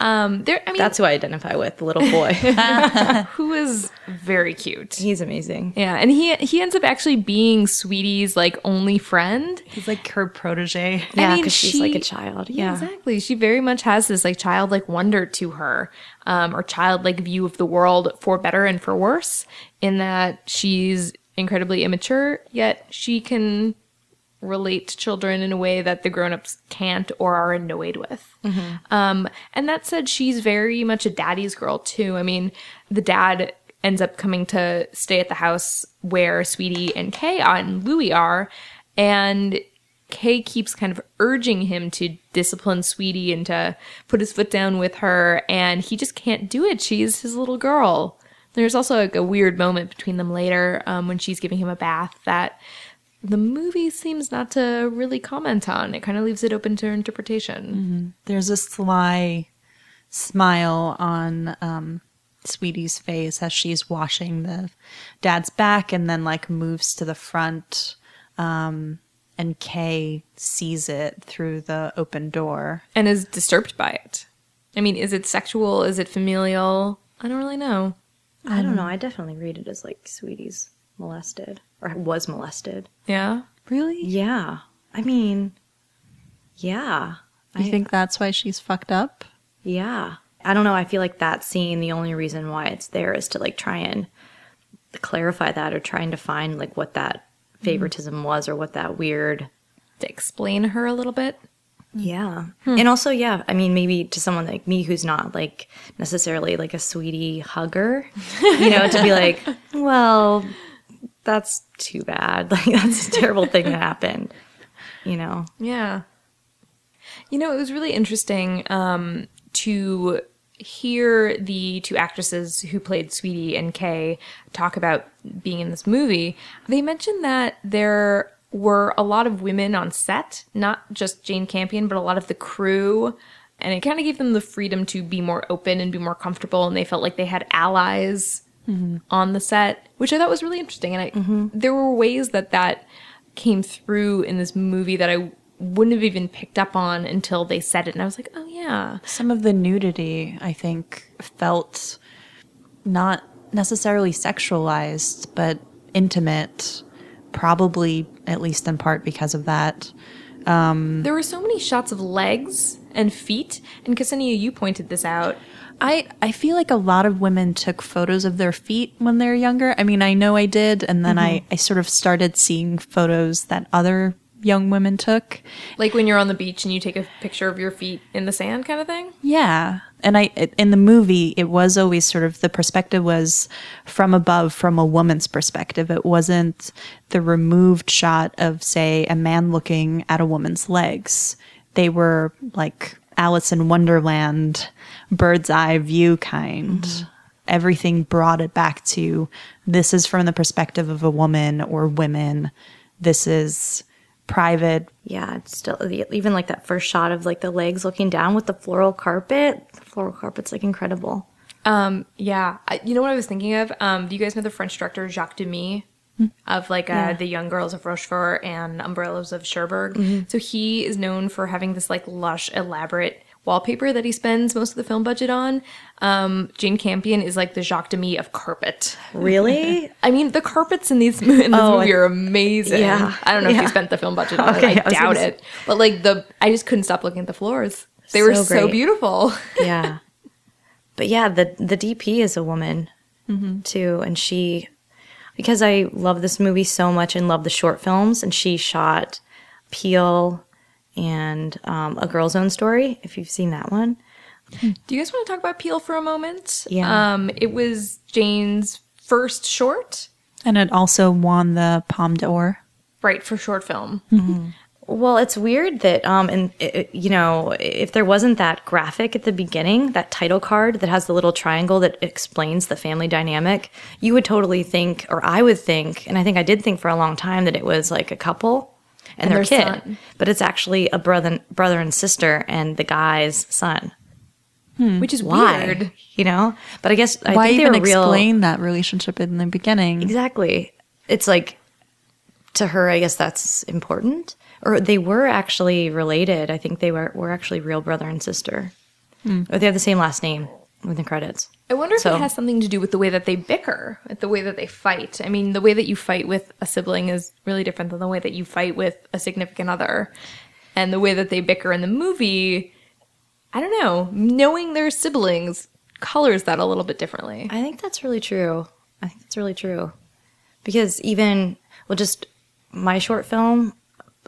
[SPEAKER 1] Um, there. I mean,
[SPEAKER 7] that's who i identify with the little boy
[SPEAKER 1] who is very cute.
[SPEAKER 7] he's amazing
[SPEAKER 1] Yeah, and he he ends up actually being Sweetie's like only friend.
[SPEAKER 2] he's like her protege
[SPEAKER 7] yeah
[SPEAKER 1] mean,
[SPEAKER 7] because she's like a child
[SPEAKER 1] Yeah,
[SPEAKER 7] yeah
[SPEAKER 1] exactly. She very much has this like childlike wonder to her, um, or childlike view of the world for better and for worse. In that she's incredibly immature, yet she can relate to children in a way that the grown-ups can't or are annoyed with. Um, and that said, she's very much a daddy's girl too. I mean, the dad ends up coming to stay at the house where Sweetie and Kay and Louie are, and Kay keeps kind of urging him to discipline Sweetie and to put his foot down with her, and he just can't do it. She's his little girl. There's also like a weird moment between them later um, when she's giving him a bath that the movie seems not to really comment on. It kind of leaves it open to interpretation.
[SPEAKER 2] there's a sly smile on um, Sweetie's face as she's washing the dad's back and then like moves to the front. Um, and Kay sees it through the open door.
[SPEAKER 1] and is disturbed by it. I mean, is it sexual? Is it familial? I don't really know.
[SPEAKER 7] I don't know. I definitely read it as like Sweetie's molested or was molested.
[SPEAKER 1] Yeah.
[SPEAKER 2] Really?
[SPEAKER 7] Yeah. I mean, yeah.
[SPEAKER 2] You think that's why she's fucked up?
[SPEAKER 7] Yeah. I don't know. I feel like that scene, the only reason why it's there is to like try and clarify that or trying to find like what that mm-hmm. favoritism was or what that weird.
[SPEAKER 1] To explain her a little bit.
[SPEAKER 7] Yeah. Hmm. And also, yeah, I mean, maybe to someone like me who's not like necessarily like a sweetie hugger, you know, to be like, well, that's too bad. Like, that's a terrible thing that happened, you know?
[SPEAKER 1] Yeah. You know, it was really interesting um, to hear the two actresses who played Sweetie and Kay talk about being in this movie. They mentioned that there were a lot of women on set, not just Jane Campion, but a lot of the crew. And it kind of gave them the freedom to be more open and be more comfortable. And they felt like they had allies Mm-hmm. on the set, which I thought was really interesting. And I, mm-hmm. there were ways that that came through in this movie that I wouldn't have even picked up on until they said it. And I was like, oh, yeah.
[SPEAKER 2] Some of the nudity, I think, felt not necessarily sexualized, but intimate, probably at least in part because of that.
[SPEAKER 1] Um, there were so many shots of legs and feet. And Ksenia, you pointed this out.
[SPEAKER 2] I, I feel like a lot of women took photos of their feet when they're younger. I mean, I know I did, and then I, mm-hmm. I sort of started seeing photos that other young women took.
[SPEAKER 1] Like when you're on the beach and you take a picture of your feet in the sand kind of thing.
[SPEAKER 2] Yeah. And I in the movie it was always sort of the perspective was from above from a woman's perspective. It wasn't the removed shot of say a man looking at a woman's legs. They were like Alice in Wonderland bird's eye view kind. Everything brought it back to this is from the perspective of a woman or women. This is private
[SPEAKER 7] Yeah, it's still even like that first shot of like the legs looking down with the floral carpet. The floral carpet's like incredible.
[SPEAKER 1] Um, yeah. I, you know what I was thinking of? Um, do you guys know the French director Jacques Demy? Of like uh, the Young Girls of Rochefort and Umbrellas of Cherbourg. So he is known for having this like lush, elaborate wallpaper that he spends most of the film budget on. Um, Jane Campion is like the Jacques Demy of carpet.
[SPEAKER 7] Really?
[SPEAKER 1] I mean, the carpets in these in this
[SPEAKER 7] Oh,
[SPEAKER 1] movie are amazing.
[SPEAKER 7] Yeah.
[SPEAKER 1] I don't know if
[SPEAKER 7] Yeah.
[SPEAKER 1] he spent the film budget on
[SPEAKER 7] Okay,
[SPEAKER 1] it.
[SPEAKER 7] I
[SPEAKER 1] I, doubt it. But like the, I just couldn't stop looking at the floors. They were
[SPEAKER 7] So
[SPEAKER 1] so
[SPEAKER 7] great.
[SPEAKER 1] beautiful.
[SPEAKER 7] yeah. But yeah, the the DP is a woman too, and she because I love this movie so much and love the short films, and she shot Peel and um, A Girl's Own Story. If you've seen that one,
[SPEAKER 1] Do you guys want to talk about Peel for a moment?
[SPEAKER 7] Yeah.
[SPEAKER 1] Um, it was Jane's first short,
[SPEAKER 2] and it also won the Palme d'Or.
[SPEAKER 1] right, for short film.
[SPEAKER 7] Well, it's weird that, um, and it- it- you know, if there wasn't that graphic at the beginning, that title card that has the little triangle that explains the family dynamic, you would totally think, or I would think, and I think I did think for a long time that it was like a couple and,
[SPEAKER 1] And
[SPEAKER 7] their,
[SPEAKER 1] their
[SPEAKER 7] kid,
[SPEAKER 1] son.
[SPEAKER 7] but it's actually a brother, brother and sister, and the guy's son. Hmm.
[SPEAKER 1] Which is
[SPEAKER 7] Why?
[SPEAKER 1] weird.
[SPEAKER 7] You know, but I guess I
[SPEAKER 2] Why
[SPEAKER 7] think they
[SPEAKER 2] even
[SPEAKER 7] were real.
[SPEAKER 2] explain that relationship in the beginning?
[SPEAKER 7] Exactly. It's like to her, I guess that's important. Or they were actually related. I think they were were actually real brother and sister. Hmm. Or they have the same last name with the credits.
[SPEAKER 1] I wonder if
[SPEAKER 7] So-
[SPEAKER 1] it has something to do with the way that they bicker, the way that they fight. I mean, the way that you fight with a sibling is really different than the way that you fight with a significant other. And the way that they bicker in the movie, I don't know, knowing their siblings colors that a little bit differently.
[SPEAKER 7] I think that's really true. I think that's really true. Because even well just my short film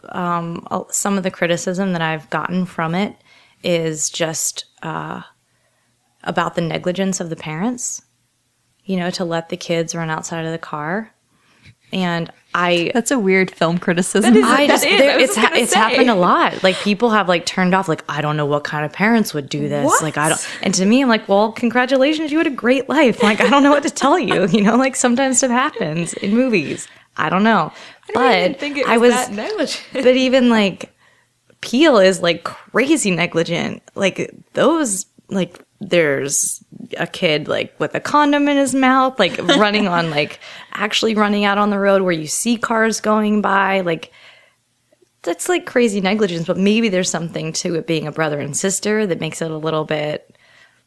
[SPEAKER 7] um some of the criticism that I've gotten from it is just uh about the negligence of the parents. You know, to let the kids run outside of the car. And I
[SPEAKER 2] That's a weird film criticism.
[SPEAKER 7] I
[SPEAKER 1] That
[SPEAKER 7] just
[SPEAKER 1] is,
[SPEAKER 7] there,
[SPEAKER 1] I
[SPEAKER 7] it's
[SPEAKER 1] just
[SPEAKER 7] ha- it's happened a lot. Like people have like turned off. Like I don't know what kind of parents would do this. Like I don't. And to me, I'm like, well, congratulations, you had a great life. Like I don't know what to tell you. You know, like sometimes stuff happens in movies. I don't know.
[SPEAKER 1] I
[SPEAKER 7] but
[SPEAKER 1] didn't think it
[SPEAKER 7] I
[SPEAKER 1] was
[SPEAKER 7] was.
[SPEAKER 1] that negligent.
[SPEAKER 7] but even like Peel is like crazy negligent. Like those like there's a kid like with a condom in his mouth, like running on like actually running out on the road where you see cars going by, like that's like crazy negligence, but maybe there's something to it being a brother and sister that makes it a little bit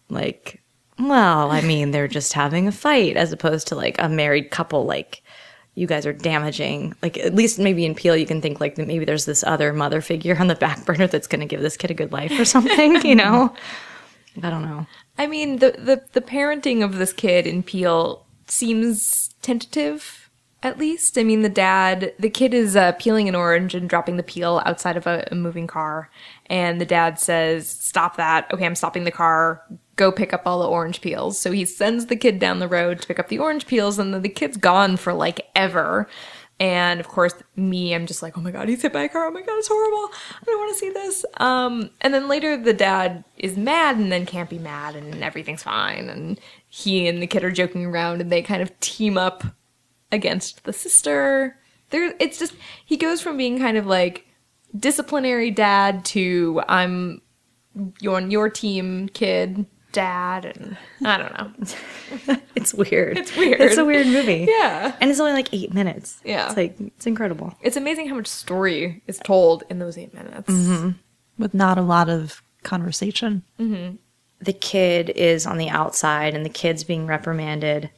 [SPEAKER 7] like well, I mean, they're just having a fight as opposed to like a married couple like you guys are damaging like at least maybe in peel you can think like maybe there's this other mother figure on the back burner that's going to give this kid a good life or something you know i don't know
[SPEAKER 1] I mean, the, the, the parenting of this kid in Peel seems tentative, at least. I mean, the dad, the kid is uh, peeling an orange and dropping the peel outside of a, a moving car. And the dad says, Stop that. Okay, I'm stopping the car. Go pick up all the orange peels. So he sends the kid down the road to pick up the orange peels, and then the kid's gone for like ever. And of course, me, I'm just like, oh my god, he's hit by a car. Oh my god, it's horrible. I don't want to see this. Um, and then later, the dad is mad and then can't be mad, and everything's fine. And he and the kid are joking around, and they kind of team up against the sister. There, it's just he goes from being kind of like disciplinary dad to I'm you're on your team kid dad, and I don't know.
[SPEAKER 7] it's weird
[SPEAKER 1] It's weird.
[SPEAKER 7] it's a weird movie
[SPEAKER 1] Yeah.
[SPEAKER 7] and it's only like eight minutes
[SPEAKER 1] Yeah.
[SPEAKER 7] it's like it's incredible
[SPEAKER 1] It's amazing how much story is told in those eight minutes. Mm-hmm.
[SPEAKER 2] with not a lot of conversation. Mm-hmm.
[SPEAKER 7] the kid is on the outside and the kid's being reprimanded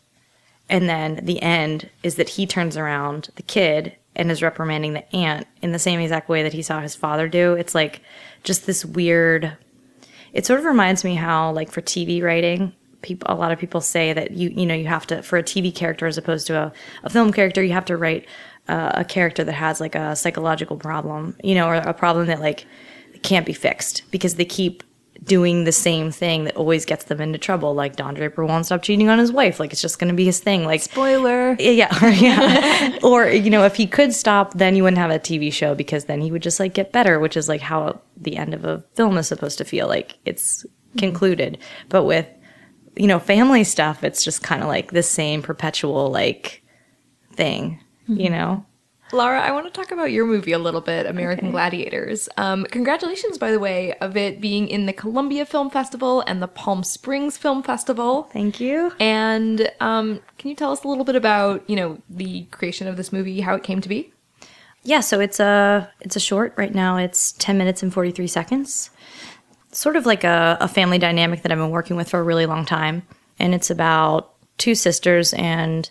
[SPEAKER 7] and then the end is that he turns around the kid and is reprimanding the aunt in the same exact way that he saw his father do it's like just this weird it sort of reminds me how like for tv writing people a lot of people say that you you know you have to for a tv character as opposed to a, a film character you have to write uh, a character that has like a psychological problem you know or a problem that like can't be fixed because they keep doing the same thing that always gets them into trouble. Like Don Draper won't stop cheating on his wife. Like it's just going to be his thing. Like
[SPEAKER 2] Spoiler.
[SPEAKER 7] yeah, or, yeah. or you know, if he could stop, then you wouldn't have a TV show because then he would just like get better, which is like how the end of a film is supposed to feel. Like it's mm-hmm. concluded. But with you know family stuff, it's just kind of like the same perpetual like thing. You mm-hmm. know.
[SPEAKER 1] Laura, I want to talk about your movie a little bit, American Gladiators. Um, congratulations, by the way, of it being in the Columbia Film Festival and the Palm Springs Film Festival.
[SPEAKER 7] Thank you.
[SPEAKER 1] And um, can you tell us a little bit about, you know, the creation of this movie, how it came to be?
[SPEAKER 7] Yeah, so it's a it's a short right now. It's ten minutes and forty three seconds. Sort of like a, a family dynamic that I've been working with for a really long time, and it's about two sisters and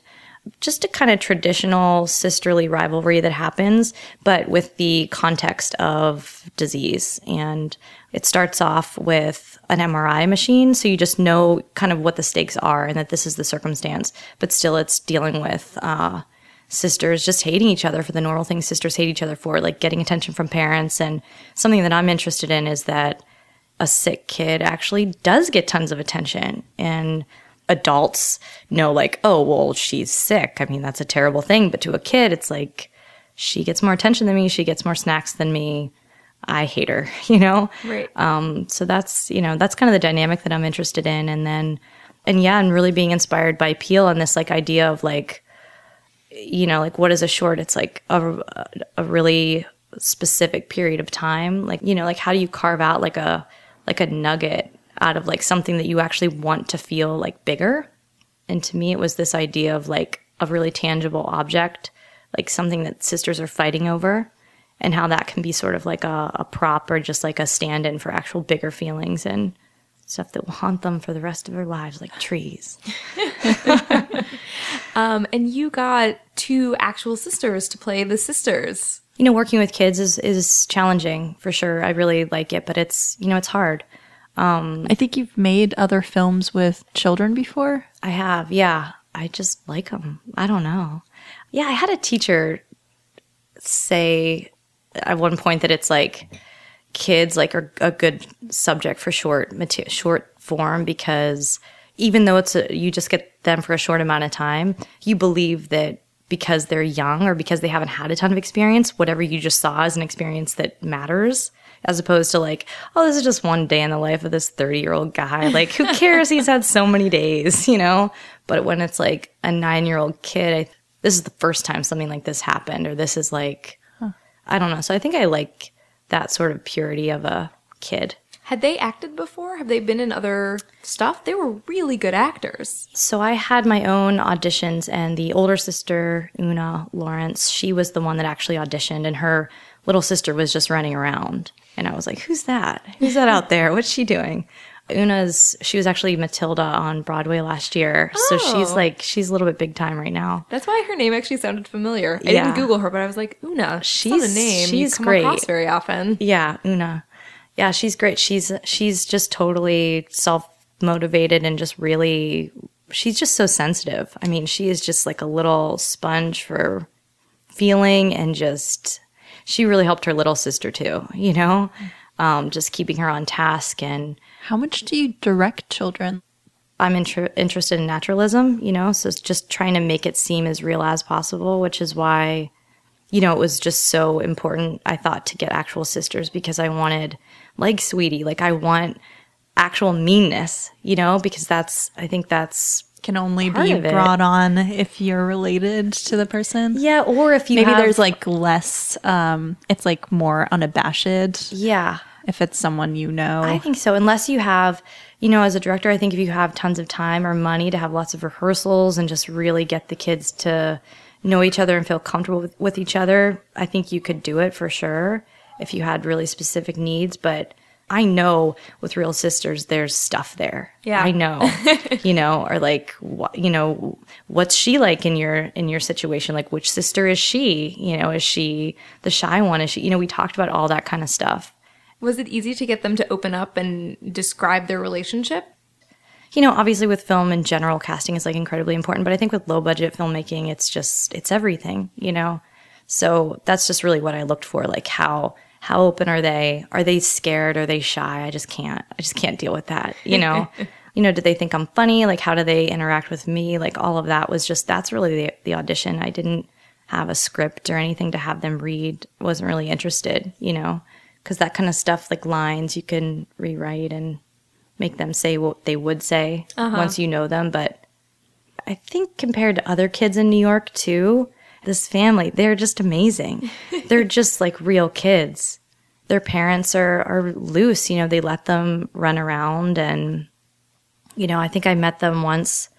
[SPEAKER 7] just a kind of traditional sisterly rivalry that happens, but with the context of disease. And it starts off with an MRI machine, so you just know kind of what the stakes are and that this is the circumstance, but still it's dealing with. Uh, sisters just hating each other for the normal things sisters hate each other for, like getting attention from parents. And something that I'm interested in is that a sick kid actually does get tons of attention. And adults know, like, oh, well, she's sick. I mean, that's a terrible thing. But to a kid, it's like, she gets more attention than me. She gets more snacks than me. I hate her, you know?
[SPEAKER 1] Right.
[SPEAKER 7] Um, so that's, you know, that's kind of the dynamic that I'm interested in. And then, and yeah, and really being inspired by Peel and this like idea of like, you know, like what is a short? It's like a, a really specific period of time. Like, you know, like how do you carve out like a, like a nugget out of like something that you actually want to feel like bigger? And to me, it was this idea of like a really tangible object, like something that sisters are fighting over and how that can be sort of like a, a prop or just like a stand in for actual bigger feelings and stuff that will haunt them for the rest of their lives, like trees.
[SPEAKER 1] Um, and you got two actual sisters to play the sisters.
[SPEAKER 7] you know, working with kids is is challenging for sure. I really like it, but it's you know it's hard.
[SPEAKER 2] Um, I think you've made other films with children before.
[SPEAKER 7] I have, yeah. I just like them. I don't know. Yeah, I had a teacher say at one point that it's like kids like are a good subject for short material, short form because even though it's a, you just get them for a short amount of time, you believe that because they're young or because they haven't had a ton of experience, whatever you just saw is an experience that matters. As opposed to like, oh, this is just one day in the life of this 30 year old guy. Like, who cares? He's had so many days, you know? But when it's like a nine year old kid, I, this is the first time something like this happened, or this is like, I don't know. So I think I like that sort of purity of a kid.
[SPEAKER 1] Had they acted before? Have they been in other stuff? They were really good actors.
[SPEAKER 7] So I had my own auditions, and the older sister, Oona Laurence, she was the one that actually auditioned, and her little sister was just running around. And I was like, "Who's that? Who's that out there? What's she doing?" Oona's she was actually Matilda on Broadway last year, so she's
[SPEAKER 1] Oh.
[SPEAKER 7] like she's a little bit big time right now.
[SPEAKER 1] That's why her name actually sounded familiar. I
[SPEAKER 7] Yeah.
[SPEAKER 1] didn't Google her, but I was like, Oona. She's a
[SPEAKER 7] She's-
[SPEAKER 1] name
[SPEAKER 7] she's
[SPEAKER 1] you come
[SPEAKER 7] great.
[SPEAKER 1] across very often.
[SPEAKER 7] Yeah, Oona. Yeah, she's great. She's she's just totally self motivated and just really she's just so sensitive. I mean, she is just like a little sponge for feeling and just she really helped her little sister too, you know? Um, just keeping her on task and
[SPEAKER 2] How much do you direct children?
[SPEAKER 7] I'm inter- interested in naturalism, you know, so it's just trying to make it seem as real as possible, which is why, you know, it was just so important, I thought, to get actual sisters because I wanted, like Sweetie, like I want actual meanness, you know, because that's, I think that's,
[SPEAKER 2] Can only
[SPEAKER 7] Part
[SPEAKER 2] be brought on if you're related to the person.
[SPEAKER 7] yeah, or if you
[SPEAKER 2] Maybe
[SPEAKER 7] have-
[SPEAKER 2] there's like less, um, it's like more unabashed
[SPEAKER 7] yeah.
[SPEAKER 2] if it's someone you know.
[SPEAKER 7] I think so. Unless you have, you know, as a director, I think if you have tons of time or money to have lots of rehearsals and just really get the kids to know each other and feel comfortable with, with each other, I think you could do it for sure if you had really specific needs. But I know with Real Sisters, there's stuff there.
[SPEAKER 1] Yeah.
[SPEAKER 7] I know, you know, or like, what, you know, what's she like in your in your situation? Like, which sister is she? You know, is she the shy one? Is she? You know, we talked about all that kind of stuff.
[SPEAKER 1] Was it easy to get them to open up and describe their relationship?
[SPEAKER 7] you know, obviously with film in general, casting is like incredibly important, but I think with low budget filmmaking, it's just, it's everything, you know? So that's just really what I looked for. Like how, how open are they? Are they scared? Are they shy? I just can't, I just can't deal with that, you know? you know, do they think I'm funny? Like how do they interact with me? Like all of that was just, that's really the, the audition. I didn't have a script or anything to have them read. Wasn't really interested, you know? Cause that kind of stuff, like lines you can rewrite and make them say what they would say uh-huh. once you know them. But I think compared to other kids in New York too, this family, they're just amazing. they're just like real kids. Their parents are, are loose, you know, they let them run around and you know, I think I met them once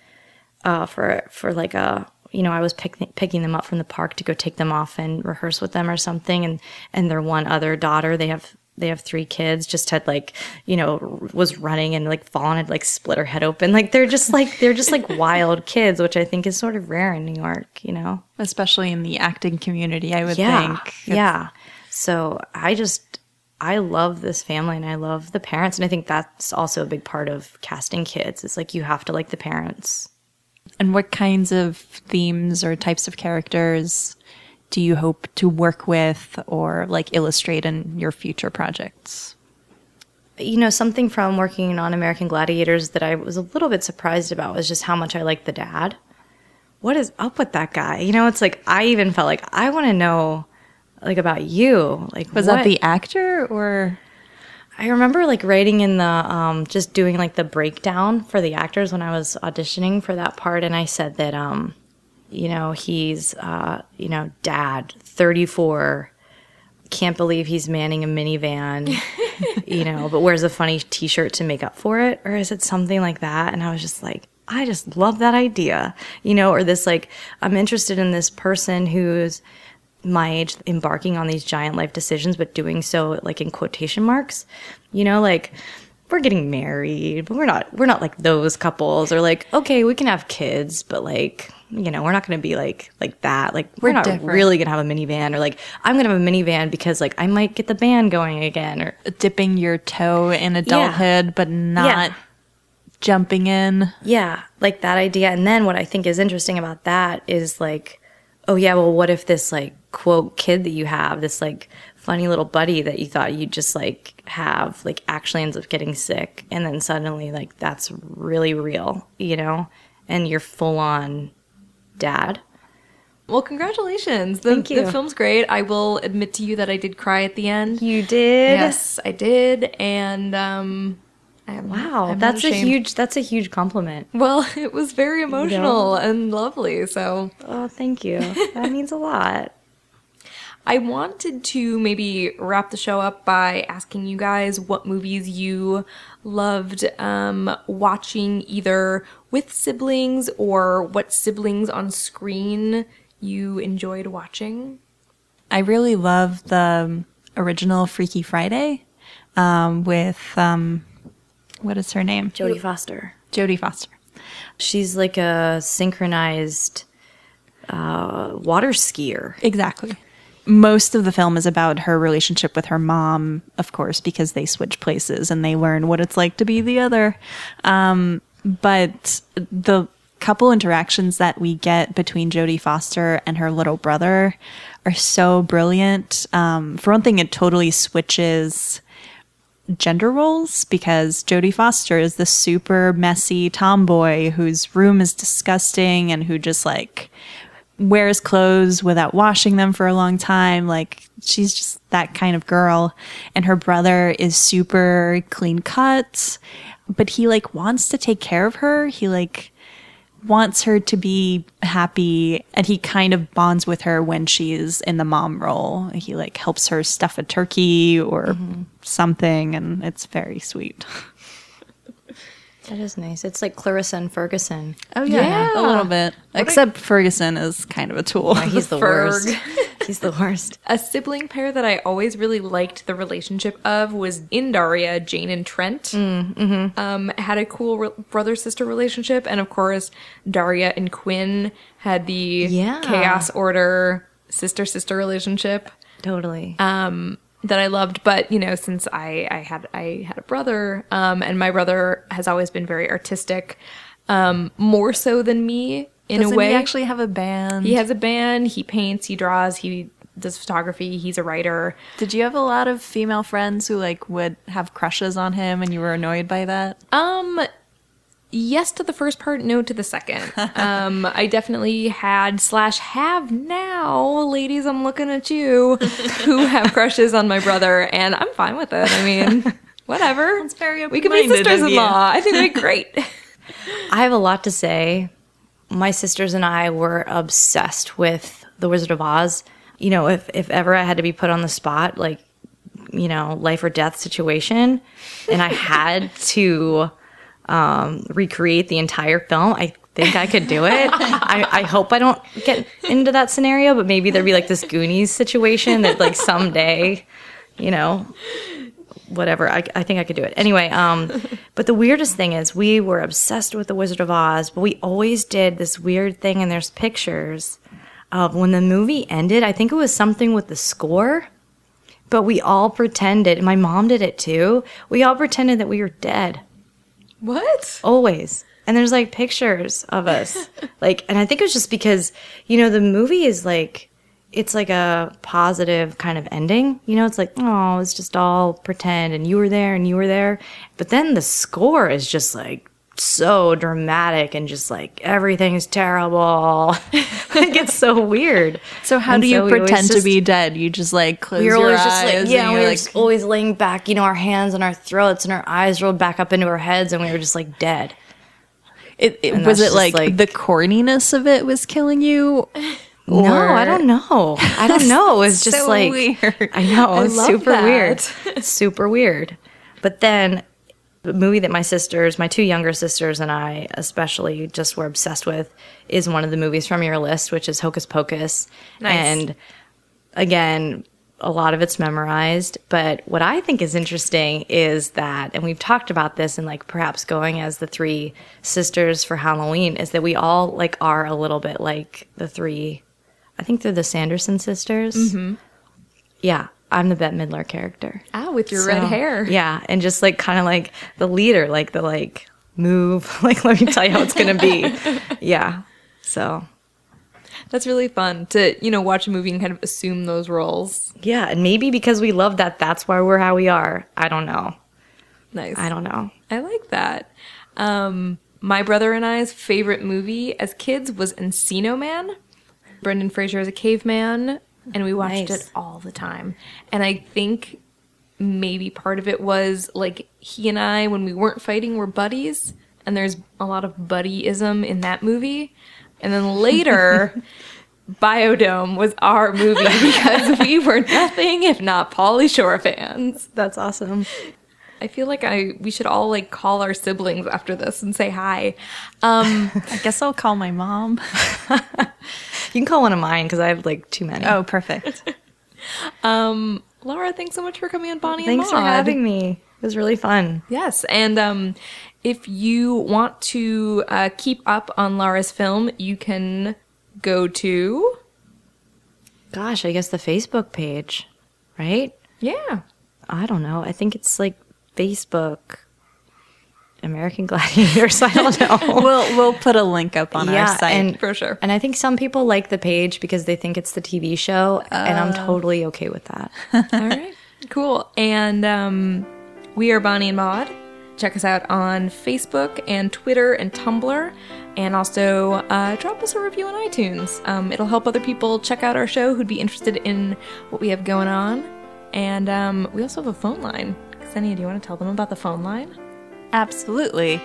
[SPEAKER 7] uh, for for like a you know I was pick, picking them up from the park to go take them off and rehearse with them or something, and and their one other daughter they have they have three kids just had like you know was running and like fallen and like split her head open. Like they're just like they're just like wild kids which I think is sort of rare in New York you know?
[SPEAKER 2] Especially in the acting community, I would
[SPEAKER 7] yeah
[SPEAKER 2] think. It's-
[SPEAKER 7] yeah. So I just I love this family and I love the parents and I think that's also a big part of casting kids. It's like you have to like the parents.
[SPEAKER 2] And what kinds of themes or types of characters do you hope to work with or like illustrate in your future projects?
[SPEAKER 7] you know, something from working on American Gladiators that I was a little bit surprised about was just how much I liked the dad. What is up with that guy? You know, it's like I even felt like I want to know like about you. Like
[SPEAKER 2] Was
[SPEAKER 7] what-
[SPEAKER 2] that the actor or
[SPEAKER 7] I remember like writing in the um just doing like the breakdown for the actors when I was auditioning for that part and I said that um you know, he's uh you know, dad, 34 can't believe he's manning a minivan, you know, but wears a funny t-shirt to make up for it or is it something like that? And I was just like I just love that idea, you know, or this like I'm interested in this person who's my age embarking on these giant life decisions but doing so like in quotation marks you know like we're getting married but we're not we're not like those couples or like okay we can have kids but like you know we're not going to be like like that like we're,
[SPEAKER 2] We're
[SPEAKER 7] not
[SPEAKER 2] different.
[SPEAKER 7] really going to have a minivan or like i'm going to have a minivan because like i might get the band going again or
[SPEAKER 2] dipping your toe in adulthood but not
[SPEAKER 7] Yeah.
[SPEAKER 2] jumping in?
[SPEAKER 7] Yeah, like that idea. And then what I think is interesting about that is like, oh yeah, well, what if this like quote kid that you have, this like funny little buddy that you thought you'd just like have, like actually ends up getting sick, and then suddenly like that's really real, you know, and you're full on dad.
[SPEAKER 1] Well, congratulations. The,
[SPEAKER 7] Thank you.
[SPEAKER 1] the film's great. I will admit to you that I did cry at the end.
[SPEAKER 7] You did.
[SPEAKER 1] Yes, I did. And um, I am,
[SPEAKER 7] Wow,
[SPEAKER 1] I'm
[SPEAKER 7] that's a huge. That's a huge compliment.
[SPEAKER 1] Well, it was very emotional and lovely. So
[SPEAKER 7] Oh, thank you. that means a lot.
[SPEAKER 1] I wanted to maybe wrap the show up by asking you guys what movies you loved um, watching either with siblings or what siblings on screen you enjoyed watching.
[SPEAKER 2] I really love the original Freaky Friday um, with um, what is her name?
[SPEAKER 7] Jodie Foster.
[SPEAKER 2] Jodie Foster.
[SPEAKER 7] She's like a synchronized uh, water skier.
[SPEAKER 2] Exactly. Most of the film is about her relationship with her mom, of course, because they switch places and they learn what it's like to be the other. Um, but the couple interactions that we get between Jodie Foster and her little brother are so brilliant. Um, for one thing, it totally switches gender roles because Jodie Foster is the super messy tomboy whose room is disgusting and who just like wears clothes without washing them for a long time. Like she's just that kind of girl. And her brother is super clean cut, but he like wants to take care of her. He like wants her to be happy and he kind of bonds with her when she's in the mom role. He like helps her stuff a turkey or mm-hmm. something and it's very sweet.
[SPEAKER 7] That is nice. It's like Clarissa and Ferguson.
[SPEAKER 2] Oh yeah, a little bit. Except Ferguson is kind of a tool.
[SPEAKER 7] He's the
[SPEAKER 1] Ferg.
[SPEAKER 7] worst. He's the worst.
[SPEAKER 1] A sibling pair that I always really liked the relationship of was in Daria, Jane and Trent. Mm, mm-hmm. Um, had a cool re- brother sister relationship, and of course, Daria and Quinn had the
[SPEAKER 7] Yeah.
[SPEAKER 1] chaos order sister sister relationship
[SPEAKER 7] Totally.
[SPEAKER 1] Um, that I loved. But you know, since I I had I had a brother, um, and my brother has always been very artistic, um, more so than me in
[SPEAKER 2] Doesn't
[SPEAKER 1] a way.
[SPEAKER 2] he actually have a band?
[SPEAKER 1] he has a band. He paints. He draws. He does photography. He's a writer.
[SPEAKER 2] Did you have a lot of female friends who like would have crushes on him and you were annoyed by that?
[SPEAKER 1] Um, yes to the first part, no to the second. um, I definitely had slash have now, ladies. I'm looking at you, who have crushes on my brother, and I'm fine with it. I mean, whatever.
[SPEAKER 2] That's very
[SPEAKER 1] we can be sisters-in-law. I think that'd be great.
[SPEAKER 7] I have a lot to say. My sisters and I were obsessed with The Wizard of Oz. You know, if if ever I had to be put on the spot, like, you know, life or death situation, and I had to um, recreate the entire film, I think I could do it. I, I hope I don't get into that scenario, but maybe there'd be like this Goonies situation that like someday, you know, whatever. I, I think I could do it. Anyway, um, but the weirdest thing is we were obsessed with the Wizard of Oz, but we always did this weird thing, and there's pictures of when the movie ended. I think it was something with the score, but we all pretended, and my mom did it too. We all pretended that we were dead
[SPEAKER 1] what?
[SPEAKER 7] always. And there's like pictures of us. like, and I think it was just because, you know, the movie is like, it's like a positive kind of ending. You know, it's like, oh, it's just all pretend and you were there and you were there. But then the score is just like so dramatic and just like everything is terrible. like it's so weird.
[SPEAKER 2] So how
[SPEAKER 7] And
[SPEAKER 2] do you
[SPEAKER 7] so always
[SPEAKER 2] pretend to be dead? You just like close your eyes.
[SPEAKER 7] just like, yeah, we were
[SPEAKER 2] like,
[SPEAKER 7] just always laying back, you know, our hands on our throats and our eyes rolled back up into our heads, and we were just like dead.
[SPEAKER 2] it, it- was it like,
[SPEAKER 7] like-
[SPEAKER 2] the corniness of it was killing you?
[SPEAKER 7] No, I don't know. I don't know. It was just
[SPEAKER 2] so
[SPEAKER 7] like
[SPEAKER 2] weird.
[SPEAKER 7] I know, it's super
[SPEAKER 1] that.
[SPEAKER 7] weird. super weird. But then the movie that my sisters, my two younger sisters and I especially just were obsessed with is one of the movies from your list, which is Hocus Pocus.
[SPEAKER 1] Nice.
[SPEAKER 7] And again, a lot of it's memorized, but what I think is interesting is that, and we've talked about this and like perhaps going as the three sisters for Halloween, is that we all like are a little bit like the three, I think they're the Sanderson sisters. Mm-hmm. Yeah, I'm the Bette Midler character.
[SPEAKER 1] Ah, with your red hair.
[SPEAKER 7] Yeah, and just like kind of like the leader, like the like move, like let me tell you how it's gonna be. yeah. So
[SPEAKER 1] That's really fun to, you know, watch a movie and kind of assume those roles.
[SPEAKER 7] yeah, and maybe because we love that, that's why we're how we are. I don't know.
[SPEAKER 1] Nice.
[SPEAKER 7] I don't know.
[SPEAKER 1] I like that. Um, my brother and I's favorite movie as kids was Encino Man. Brendan Fraser is a caveman, and we watched
[SPEAKER 7] Nice.
[SPEAKER 1] it all the time. And I think maybe part of it was like he and I, when we weren't fighting, were buddies, and there's a lot of buddyism in that movie. And then later, Biodome was our movie because we were nothing if not Pauly Shore fans.
[SPEAKER 7] That's awesome.
[SPEAKER 1] I feel like I we should all like call our siblings after this and say hi. Um,
[SPEAKER 2] I guess I'll call my mom.
[SPEAKER 7] You can call one of mine because I have like too many.
[SPEAKER 2] Oh, perfect.
[SPEAKER 1] um, Laura, thanks so much for coming on Bonnie
[SPEAKER 7] thanks for having me. It was really fun.
[SPEAKER 1] Yes, and um, if you want to uh, keep up on Laura's film, you can go to
[SPEAKER 7] Gosh, I guess the Facebook page, right?
[SPEAKER 1] yeah.
[SPEAKER 7] I don't know. I think it's like Facebook American Gladiators. I don't know.
[SPEAKER 2] we'll we'll put a link up on
[SPEAKER 7] Yeah,
[SPEAKER 2] our site.
[SPEAKER 7] and-
[SPEAKER 1] For sure.
[SPEAKER 7] And I think some people like the page because they think it's the TV show, and I'm totally okay with that.
[SPEAKER 1] All right. Cool. And um, we are Bonnie and Maud. Check us out on Facebook and Twitter and Tumblr. And also uh, drop us a review on iTunes. Um, it'll help other people check out our show who'd be interested in what we have going on. And um, we also have a phone line. Ksenia, do you want to tell them about the phone line?
[SPEAKER 2] Absolutely.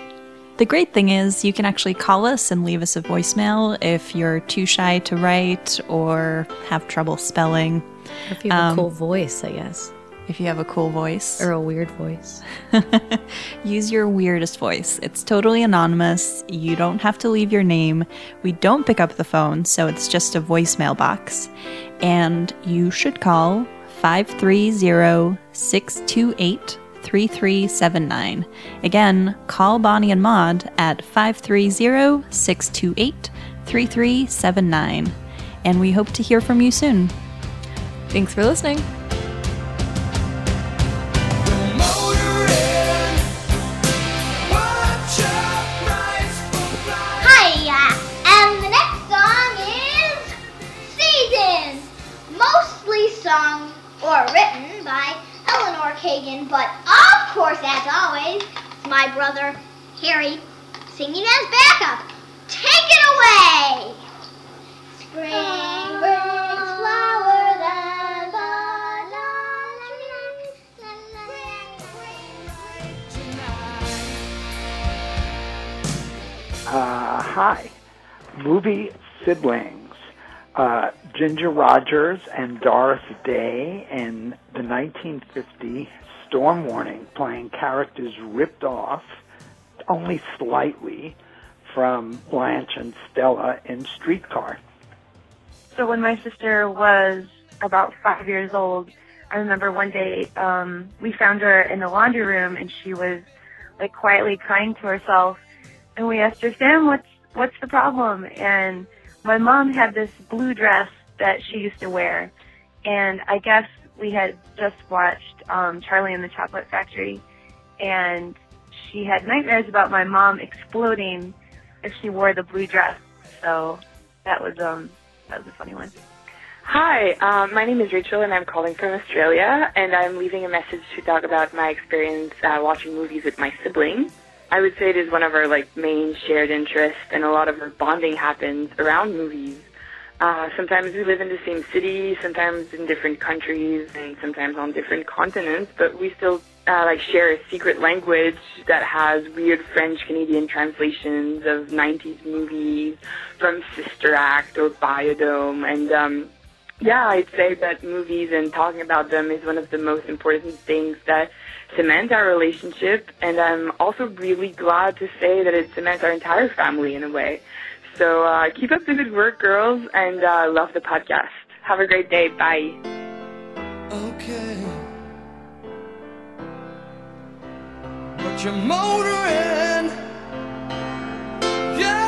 [SPEAKER 2] The great thing is you can actually call us and leave us a voicemail if you're too shy to write or have trouble spelling.
[SPEAKER 7] If you have a cool um, voice, I guess,
[SPEAKER 2] If you have a cool voice,
[SPEAKER 7] or a weird voice.
[SPEAKER 2] use your weirdest voice. It's totally anonymous. You don't have to leave your name. We don't pick up the phone, so it's just a voicemail box. And you should call 530 628 3379. Again, call Bonnie and Maud at 530 628 3379. And we hope to hear from you soon.
[SPEAKER 1] Thanks for listening.
[SPEAKER 8] My brother Harry singing as backup. Take it away! Spring brings flowers and brings
[SPEAKER 9] Uh, hi. Movie siblings. Uh, Ginger Rogers and Doris Day in the 1950 Storm Warning playing characters ripped off only slightly from Blanche and Stella in Streetcar.
[SPEAKER 10] So when my sister was about five years old, I remember one day um, we found her in the laundry room and she was like quietly crying to herself. And we asked her, Sam, what's what's the problem? And my mom had this blue dress that she used to wear, and I guess we had just watched um, Charlie and the Chocolate Factory, and she had nightmares about my mom exploding if she wore the blue dress. So that was um that was a funny one.
[SPEAKER 11] Hi, um, my name is Rachel, and I'm calling from Australia, and I'm leaving a message to talk about my experience uh, watching movies with my sibling. I would say it is one of our like main shared interests, and a lot of our bonding happens around movies. Uh, sometimes we live in the same city, sometimes in different countries, and sometimes on different continents, but we still uh, like share a secret language that has weird French Canadian translations of 90s movies from Sister Act or Biodome, and um, yeah, I'd say that movies and talking about them is one of the most important things that cement our relationship, and I'm also really glad to say that it cements our entire family in a way. So uh, keep up the good work, girls, and uh, love the podcast. Have a great day. Bye.
[SPEAKER 12] Okay. But you're motoring. Yeah.